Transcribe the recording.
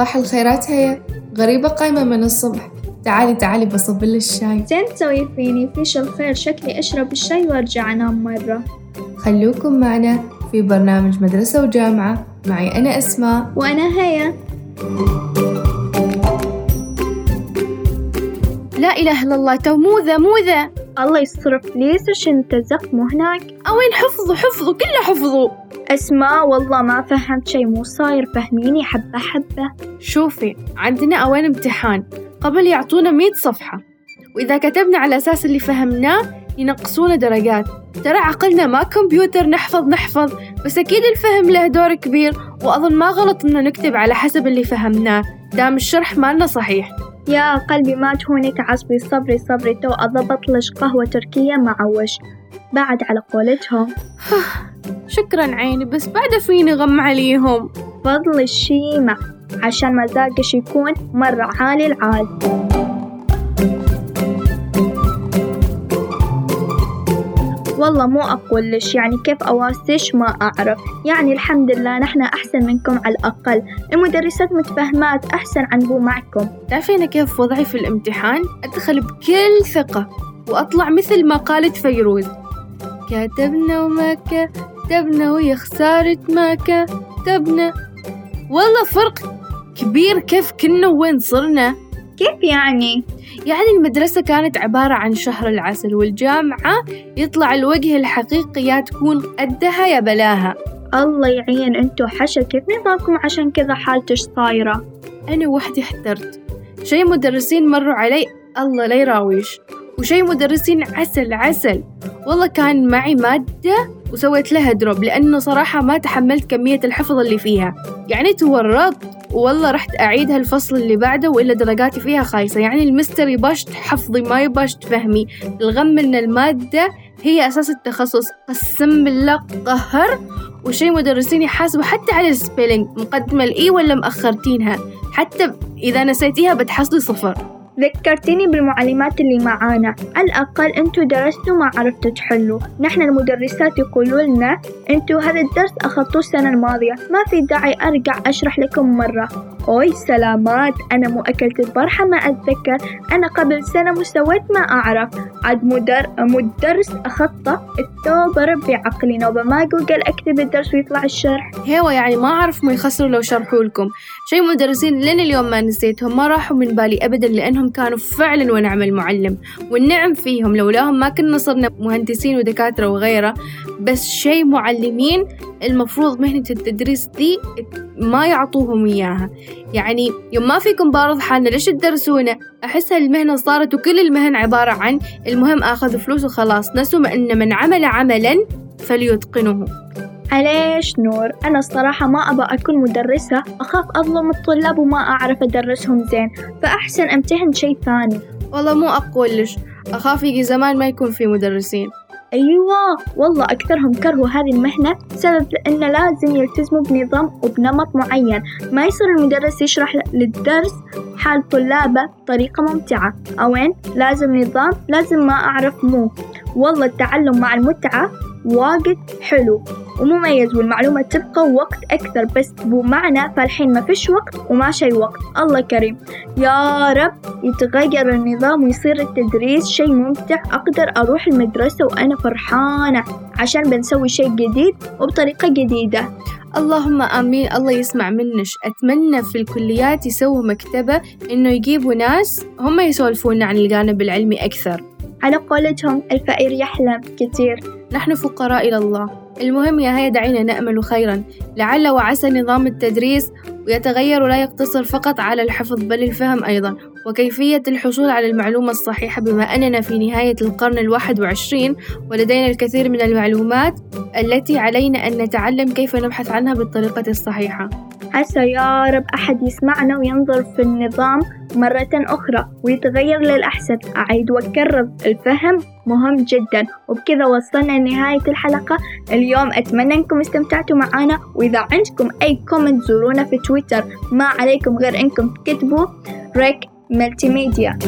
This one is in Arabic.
صباح الخيرات هيا غريبة قايمة من الصبح. تعالي تعالي بصب الشاي. زين تسوي فيني؟ فيك الخير شكلي أشرب الشاي وأرجع أنام مرة. خلوكم معنا في برنامج مدرسة وجامعة. معي أنا أسماء. وأنا هيا. لا إله إلا الله تو مو ذا مو ذا الله يصرف ليش عشان تزق مو هناك؟ أوين حفظوا حفظوا كله حفظوا. أسماء والله ما فهمت شي مو صاير فهميني حبة حبة. شوفي عندنا أوين امتحان قبل يعطونا مية صفحة. وإذا كتبنا على أساس اللي فهمناه ينقصونا درجات. ترى عقلنا ما كمبيوتر نحفظ نحفظ. بس أكيد الفهم له دور كبير وأظن ما غلط إنه نكتب على حسب اللي فهمناه. دام الشرح مالنا صحيح. يا قلبي ما تهونك عصبي صبري صبري. تو أضبط لش قهوة تركية مع وش. بعد على قولتهم. شكرا عيني بس بعد فيني غم عليهم. فضل الشيمة عشان مزاجش يكون مرة عالي العال. والله مو أقول لش يعني كيف أواسش ما أعرف. يعني الحمد لله نحن أحسن منكم على الأقل. المدرسات متفهمات أحسن عن بو معكم. تعرفين كيف وضعي في الامتحان؟ أدخل بكل ثقة وأطلع مثل ما قالت فيروز. كتبنا وما كتبنا ويا خسارة ما كتبنا والله فرق كبير كيف كنا وين صرنا. كيف يعني؟ يعني المدرسة كانت عبارة عن شهر العسل والجامعة يطلع الوجه الحقيقي يا تكون قدها يا بلاها. الله يعين أنتو حشا كيف نظامكم عشان كذا حالتش صايرة؟ أنا وحدي احترت. شي مدرسين مروا علي الله لا يراويش. وشي مدرسين عسل عسل. والله كان معي مادة وسويت لها drop لأنه صراحة ما تحملت كمية الحفظ اللي فيها. يعني تورطت والله رحت أعيدها الفصل اللي بعده وإلا درجاتي فيها خايسة. يعني المستر يباش حفظي ما يباش تفهمي رغم إن المادة هي أساس التخصص. قسم بالله قهر وشي مدرسين يحاسبوا حتى على ال spelling مقدمة ال E ولا مأخرتينها. حتى إذا نسيتيها بتحصلي صفر. ذكرتيني بالمعلمات اللي معانا. على الأقل أنتوا درستوا ما عرفتوا تحلوا. نحن المدرسات يقولوا لنا أنتوا هذا الدرس أخذتوه السنة الماضية. ما في داعي أرجع أشرح لكم مرة. أوي سلامات. أنا مو أكلت البارحة ما أتذكر. أنا قبل سنة مسويت ما أعرف. عاد مدر مدرس أخطأ. التو ضرب بعقلي نوبة ما جوجل أكتب الدرس ويطلع الشرح. هيوا يعني ما أعرف ما يخسروا لو شرحوا لكم. شي مدرسين لين اليوم ما نسيتهم ما راحوا من بالي أبدا لأنهم كانوا فعلا ونعم المعلم والنعم فيهم. لولاهم ما كنا صرنا مهندسين ودكاترة وغيره. بس شي معلمين المفروض مهنة التدريس دي ما يعطوهم إياها. يعني يوم ما فيكم بارض حالنا ليش تدرسونا؟ أحس هالمهنة صارت وكل المهن عبارة عن المهم آخذ فلوس وخلاص نسوا أن من عمل عملا فليتقنه. عليش نور؟ أنا الصراحة ما أبى أكون مدرسة أخاف أظلم الطلاب وما أعرف أدرسهم زين فأحسن أمتهن شي ثاني. والله مو أقولش أخاف يجي زمان ما يكون في مدرسين. أيوة والله أكثرهم كرهوا هذه المهنة بسبب إنه لازم يلتزموا بنظام وبنمط معين. ما يصير المدرس يشرح للدرس حال طلابه بطريقة ممتعة. أوين لازم نظام لازم ما أعرف مو. والله التعلم مع المتعة واجد حلو. ومميز والمعلومة تبقى وقت أكثر بس بو معنى فالحين ما فيش وقت وما شي وقت. الله كريم. يا رب يتغير النظام ويصير التدريس شي ممتع. أقدر أروح المدرسة وأنا فرحانة عشان بنسوي شي جديد وبطريقة جديدة. اللهم آمين. الله يسمع منش أتمنى في الكليات يسووا مكتبة إنه يجيبوا ناس هم يسولفونا عن الجانب العلمي أكثر. على قولتهم الفقير يحلم كتير نحن فقراء إلى الله. المهم يا هيا دعينا نأمل خيرا. لعل وعسى نظام التدريس ويتغير ولا يقتصر فقط على الحفظ بل الفهم أيضا. وكيفية الحصول على المعلومة الصحيحة بما أننا في نهاية القرن الواحد وعشرين ولدينا الكثير من المعلومات التي علينا أن نتعلم كيف نبحث عنها بالطريقة الصحيحة. عسى يا رب أحد يسمعنا وينظر في النظام مرة أخرى ويتغير للأحسن. أعيد وأكرر الفهم مهم جدا. وبكذا وصلنا لنهاية الحلقة. اليوم أتمنى أنكم استمتعتوا معنا. وإذا عندكم أي comment زورونا في تويتر. ما عليكم غير أنكم تكتبوا ريك multimedia